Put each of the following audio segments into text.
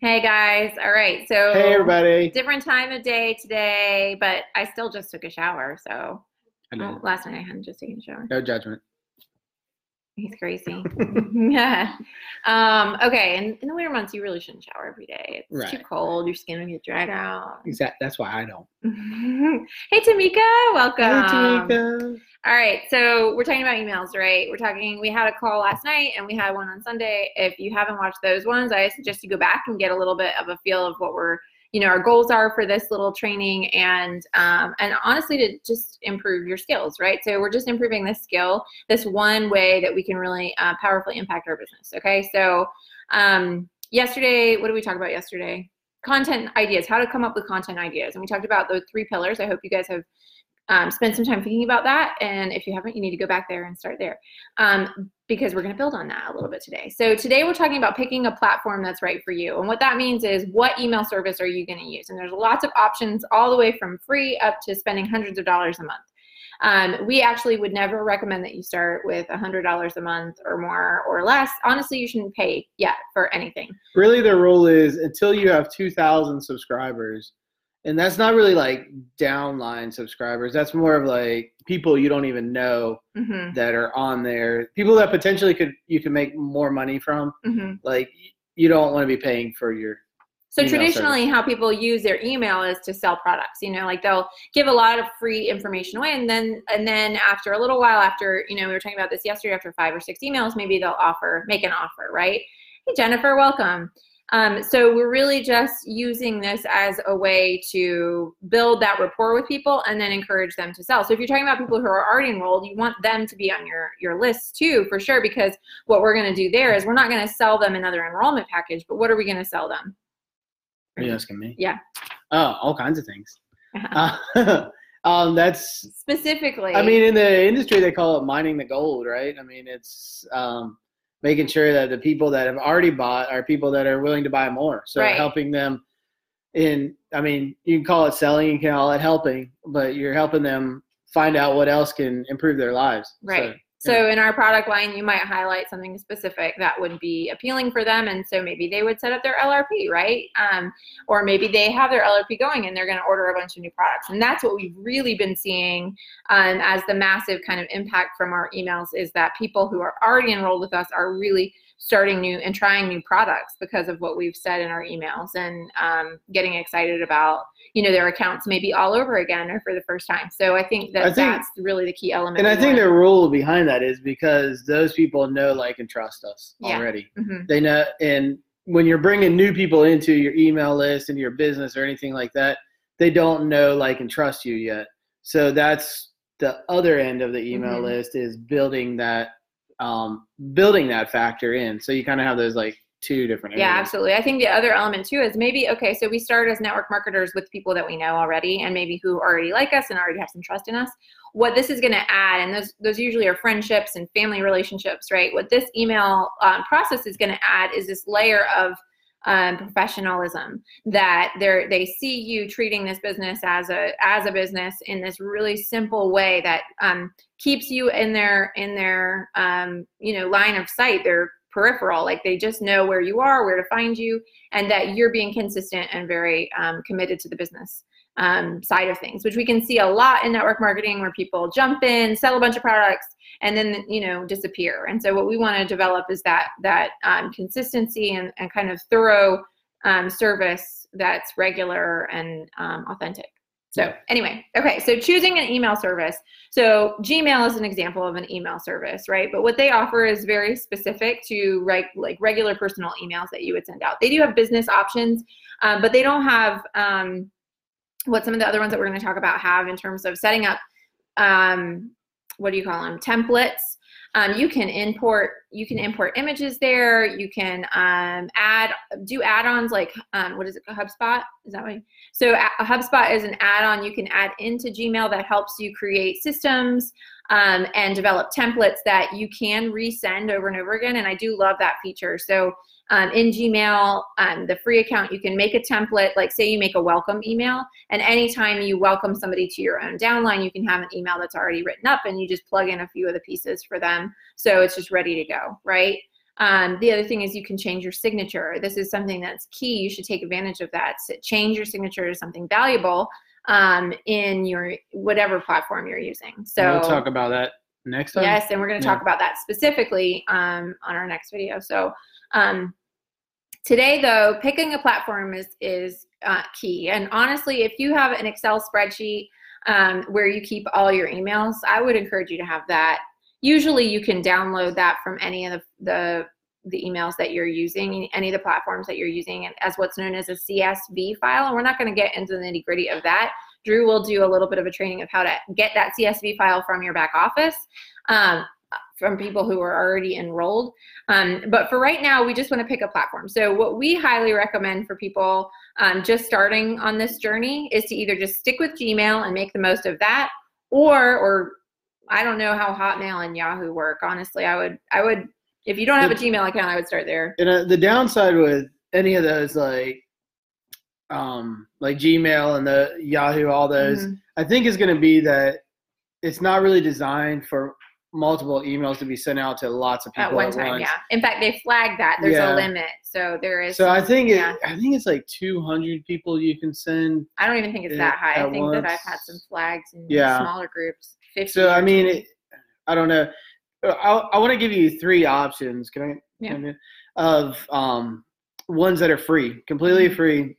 Hey guys. All right. So Hey everybody. different time of day today, but I still just took a shower. So I know. well, last night I hadn't just taken a shower. No judgment. He's crazy. yeah. Um, okay. And in the winter months, you really shouldn't shower every day. It's too cold. Your skin will get dried out. Exactly. That's why I don't. hey Tamika, welcome. Hey, Tamika. All right, so we're talking about emails, right? We're talking. We had a call last night, and we had one on Sunday. If you haven't watched those ones, I suggest you go back and get a little bit of a feel of what we're, you know, our goals are for this little training, and um, and honestly, to just improve your skills, right? So we're just improving this skill, this one way that we can really uh, powerfully impact our business. Okay, so um, yesterday, what did we talk about yesterday? Content ideas, how to come up with content ideas, and we talked about those three pillars. I hope you guys have um, spend some time thinking about that. And if you haven't, you need to go back there and start there um, because we're going to build on that a little bit today. So today we're talking about picking a platform that's right for you. And what that means is what email service are you going to use? And there's lots of options all the way from free up to spending hundreds of dollars a month. Um, we actually would never recommend that you start with $100 a month or more or less. Honestly, you shouldn't pay yet for anything. Really, the rule is until you have 2,000 subscribers, and that's not really like downline subscribers. That's more of like people you don't even know hmm that are on there. People that potentially could you can make more money from. hmm Like you don't want to be paying for your. So traditionally, how people use their email is to sell products. You know, like they'll give a lot of free information away, and then and then after a little while, after you know, we were talking about this yesterday. After five or six emails, maybe they'll offer, make an offer, right? Hey, Jennifer, welcome. Um, so we're really just using this as a way to build that rapport with people and then encourage them to sell. So if you're talking about people who are already enrolled, you want them to be on your your list too, for sure. Because what we're going to do there is we're not going to sell them another enrollment package, but what are we going to sell them? Are you asking me? Yeah. Oh, all kinds of things. Uh, um, that's Specifically, I mean, in the industry, they call it mining the gold, right? I mean, it's um, making sure that the people that have already bought are people that are willing to buy more. So Right. helping them in, I mean, you can call it selling, you can call it helping, but you're helping them find out what else can improve their lives. right. So, So in our product line, you might highlight something specific that would be appealing for them, and so maybe they would set up their LRP, right? Um, or maybe they have their LRP going and they're going to order a bunch of new products, and that's what we've really been seeing um, as the massive kind of impact from our emails is that people who are already enrolled with us are really starting new and trying new products because of what we've said in our emails and um, getting excited about you know their accounts maybe all over again or for the first time. So I think that I think- that's really the key element. and I think the rule behind that is because those people know, like, and trust us Yeah. already. Mhm. they know and when you're bringing new people into your email list and your business or anything like that they don't know like and trust you yet so that's the other end of the email Mhm. list is building that um, building that factor in so you kind of have those like two different areas. Yeah, absolutely. I think the other element too is maybe okay, so we start as network marketers with people that we know already and maybe who already like us and already have some trust in us. What this is going to add, and those those usually are friendships and family relationships, right? What this email um, process is going to add is this layer of um, professionalism that they they see you treating this business as a as a business in this really simple way that um, keeps you in their in their um, you know line of sight. Their peripheral, like they just know where you are, where to find you, and that you're being consistent and very um, committed to the business um, side of things, which we can see a lot in network marketing where people jump in, sell a bunch of products, and then you know disappear. And so what we want to develop is that that um, consistency and, and kind of thorough um, service that's regular and um, authentic. So anyway, okay, so choosing an email service. So Gmail is an example of an email service, right? But what they offer is very specific to reg- like regular personal emails that you would send out. They do have business options, um, but they don't have um, what some of the other ones that we're going to talk about have in terms of setting up. Um, what do you call them? Templates. Um, you can import you can import images there. You can um, add do add-ons like um, what is it? HubSpot is that what? So HubSpot is an add-on you can add into Gmail that helps you create systems um, and develop templates that you can resend over and over again. And I do love that feature. So um, in Gmail, um, the free account, you can make a template. Like say you make a welcome email, and anytime you welcome somebody to your own downline, you can have an email that's already written up, and you just plug in a few of the pieces for them. So it's just ready to go, right? Um, the other thing is you can change your signature. This is something that's key. You should take advantage of that. So change your signature to something valuable um, in your whatever platform you're using. So we'll talk about that next time. Yes, and we're going to Yeah. talk about that specifically um, on our next video. So um, today, though, picking a platform is is uh, key. And honestly, if you have an Excel spreadsheet um, where you keep all your emails, I would encourage you to have that. Usually, you can download that from any of the the the emails that you're using, any of the platforms that you're using, as what's known as a CSV file. And we're not going to get into the nitty gritty of that. Drew will do a little bit of a training of how to get that CSV file from your back office um, from people who are already enrolled. Um, but for right now, we just want to pick a platform. So, what we highly recommend for people um, just starting on this journey is to either just stick with Gmail and make the most of that, or, or I don't know how Hotmail and Yahoo work. Honestly, I would, I would, if you don't have a Gmail account, I would start there. And uh, the downside with any of those, like, um, like Gmail and the Yahoo, all those, Mhm. I think is going to be that it's not really designed for multiple emails to be sent out to lots of people At one time, once. yeah. In fact, they flag that there's Yeah. a limit, so there is. So I think it, I think it's like 200 people you can send. I don't even think it's that high. I at think that I've had some flags in Yeah. smaller groups. 50 So I mean, it, I don't know. I, I want to give you three options. Can I? Yeah. can I- Of um, ones that are free, completely Mhm. free.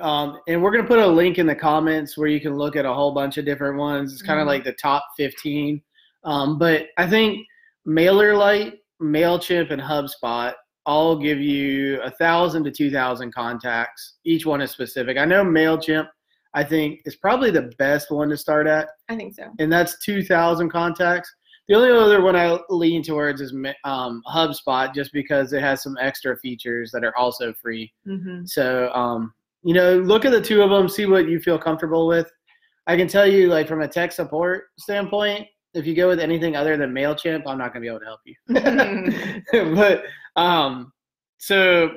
Um, and we're gonna put a link in the comments where you can look at a whole bunch of different ones. It's kind of Mhm. like the top 15. Um, but I think MailerLite, Mailchimp, and HubSpot all give you a thousand to two thousand contacts. Each one is specific. I know Mailchimp. I think is probably the best one to start at I think so. and that's 2,000 contacts. The only other one I lean towards is um, HubSpot, just because it has some extra features that are also free. Mm-hmm. So, um, you know, look at the two of them, see what you feel comfortable with. I can tell you, like from a tech support standpoint, if you go with anything other than Mailchimp, I'm not going to be able to help you. but um, so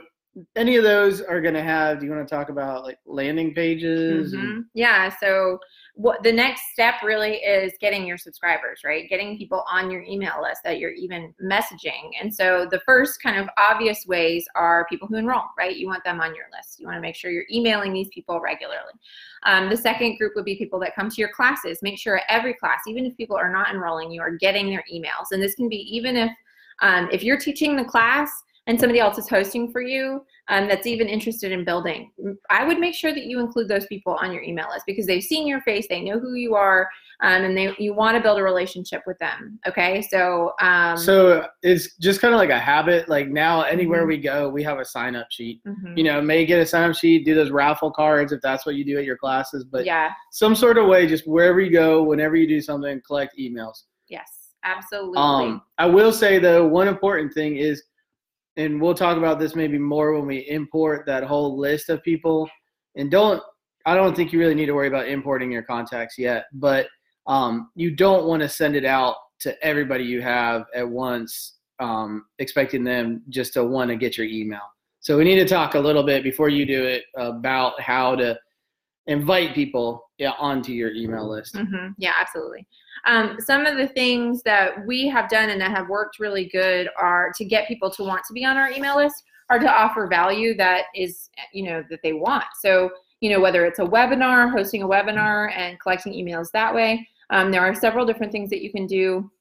any of those are going to have. Do you want to talk about like landing pages? and- Mhm. Yeah. So what the next step really is getting your subscribers, right? Getting people on your email list that you're even messaging. And so the first kind of obvious ways are people who enroll, right? You want them on your list. You want to make sure you're emailing these people regularly. Um, the second group would be people that come to your classes. Make sure every class, even if people are not enrolling, you are getting their emails. And this can be even if um, if you're teaching the class and somebody else is hosting for you um, that's even interested in building, I would make sure that you include those people on your email list because they've seen your face, they know who you are, um, and they you want to build a relationship with them. Okay, so um, So it's just kind of like a habit. Like now, anywhere Mhm. we go, we have a sign up sheet. mhm. You know, may get a sign up sheet, do those raffle cards if that's what you do at your classes, but yeah, some sort of way, just wherever you go, whenever you do something, collect emails. yes, absolutely. Um, I will say though, one important thing is, and we'll talk about this maybe more when we import that whole list of people. And don't, I don't think you really need to worry about importing your contacts yet, but um, you don't want to send it out to everybody you have at once, um, expecting them just to want to get your email. So we need to talk a little bit before you do it about how to invite people yeah, onto your email list. hmm Yeah, absolutely. Um, some of the things that we have done and that have worked really good are to get people to want to be on our email list or to offer value that is, you know, that they want. So, you know, whether it's a webinar, hosting a webinar and collecting emails that way, um, there are several different things that you can do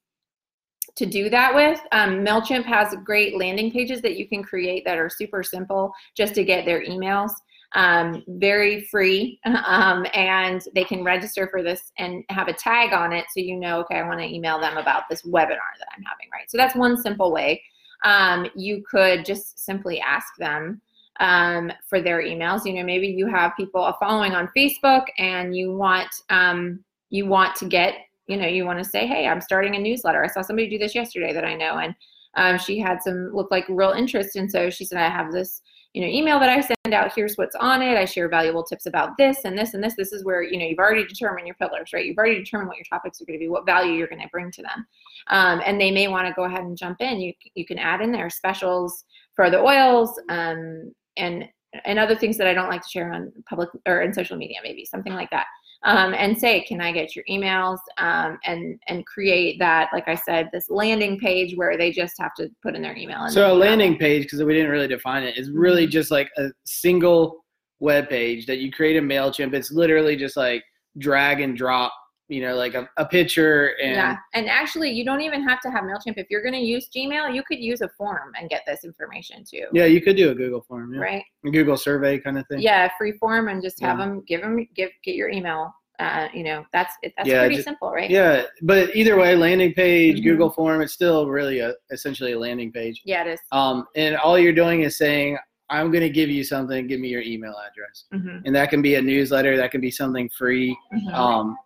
to do that with. Um, MailChimp has great landing pages that you can create that are super simple just to get their emails um, very free, um, and they can register for this and have a tag on it so you know, okay, I want to email them about this webinar that I'm having, right? So that's one simple way. Um, you could just simply ask them um, for their emails. You know, maybe you have people following on Facebook and you want um, you want to get, you know, you want to say, hey, I'm starting a newsletter. I saw somebody do this yesterday that I know, and um, she had some look like real interest, and so she said, I have this you know email that i send out here's what's on it i share valuable tips about this and this and this this is where you know you've already determined your pillars right? You've already determined what your topics are going to be what value you're going to bring to them. Um, and they may want to go ahead and jump in. You you can add in there specials for the oils um, and and other things that i don't like to share on public or in social media maybe something like that um, and say, "Can I get your emails?" Um, and and create that, like I said, this landing page where they just have to put in their email. And So a email. landing page, because we didn't really define it, is really Mm-hmm. just like a single web page that you create in Mailchimp. It's literally just like drag and drop, you know, like a, a picture and yeah, and actually, you don't even have to have Mailchimp. If you're going to use Gmail, you could use a form and get this information too. yeah, you could do a Google form, yeah. Right. a Google survey kind of thing. Yeah, free form and just have Yeah. them give them give get your email. Uh, you know, that's it, that's Yeah, pretty ju- simple, right? Yeah, but either way, landing page, Mhm. Google form, it's still really a essentially a landing page. Yeah, it is. Um, and all you're doing is saying, "I'm going to give you something. Give me your email address." Mhm, And that can be a newsletter. That can be something free. mhm, Um,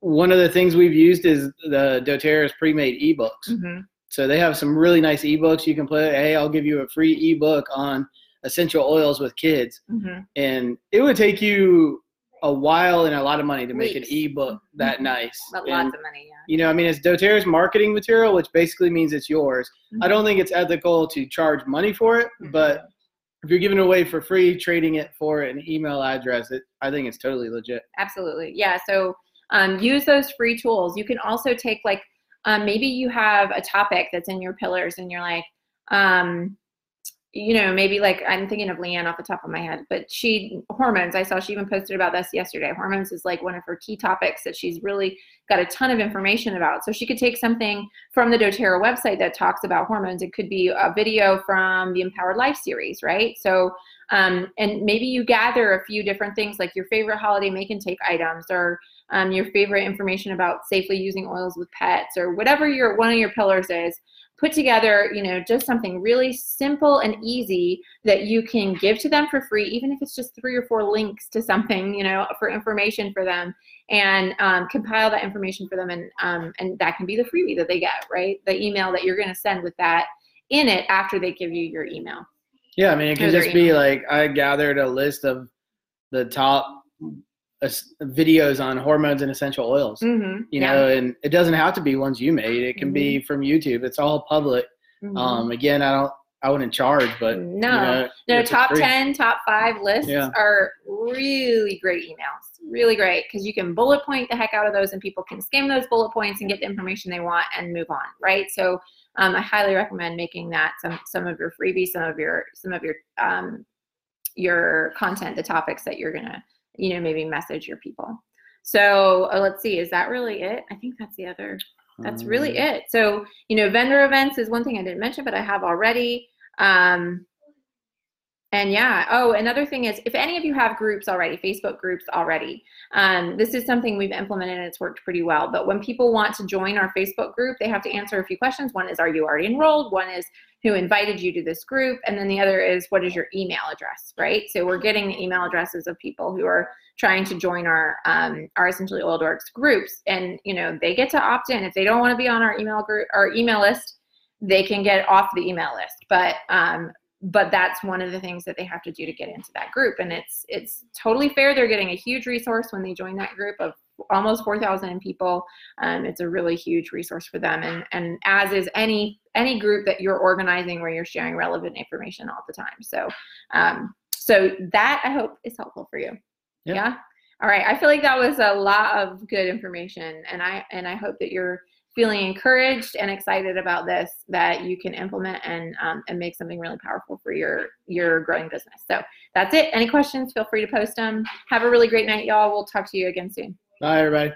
one of the things we've used is the DoTerra's pre-made ebooks. mhm. So they have some really nice ebooks you can play. Hey, I'll give you a free ebook on essential oils with kids, Mhm. and it would take you a while and a lot of money to make Weeks. an ebook that Mhm. nice. But And, lots of money, yeah. you know, I mean, it's DoTerra's marketing material, which basically means it's yours. Mm-hmm. I don't think it's ethical to charge money for it, but if you're giving it away for free, trading it for an email address, it, I think it's totally legit. Absolutely. Yeah. So um, use those free tools. You can also take like um, maybe you have a topic that's in your pillars and you're like, um, you know, maybe like I'm thinking of Leanne off the top of my head, but she hormones. I saw she even posted about this yesterday. Hormones is like one of her key topics that she's really got a ton of information about. So she could take something from the DoTerra website that talks about hormones. It could be a video from the Empowered Life series, right? So um, and maybe you gather a few different things like your favorite holiday make and take items or um, your favorite information about safely using oils with pets or whatever your one of your pillars is put together you know just something really simple and easy that you can give to them for free even if it's just three or four links to something you know for information for them and um, compile that information for them and um, and that can be the freebie that they get right? The email that you're going to send with that in it after they give you your email. Yeah, I mean, it can just be like I gathered a list of the top videos on hormones and essential oils. mm-hmm. You know, and it doesn't have to be ones you made. It can be from YouTube. It's all public. Mhm. Um, again, I don't, I wouldn't charge, but no you know, No, top 10, top five lists Yeah. are really great emails. Really great because you can bullet point the heck out of those and people can skim those bullet points and get the information they want and move on, right? So um, I highly recommend making that some some of your freebies, some of your some of your um, your content, the topics that you're gonna you know maybe message your people. So uh, let's see, is that really it? I think that's the other that's really Um, it. So, you know, vendor events is one thing I didn't mention, but I have already. Um, and yeah, oh, another thing is if any of you have groups already, Facebook groups already, um, this is something we've implemented and it's worked pretty well. But when people want to join our Facebook group, they have to answer a few questions. One is, are you already enrolled? One is, who invited you to this group? And then the other is, what is your email address, right? So we're getting the email addresses of people who are trying to join our um, our essentially oiled orgs groups and you know they get to opt in if they don't want to be on our email group our email list they can get off the email list but um, but that's one of the things that they have to do to get into that group and it's it's totally fair they're getting a huge resource when they join that group of almost 4000 people. Um, it's a really huge resource for them. And and as is any any group that you're organizing where you're sharing relevant information all the time. So um, so that i hope is helpful for you. Yeah. yeah. All right. I feel like that was a lot of good information and i and i hope that you're feeling encouraged and excited about this that you can implement and um, and make something really powerful for your your growing business. So that's it. Any questions feel free to post them have a really great night y'all. We'll talk to you again soon Bye, everybody.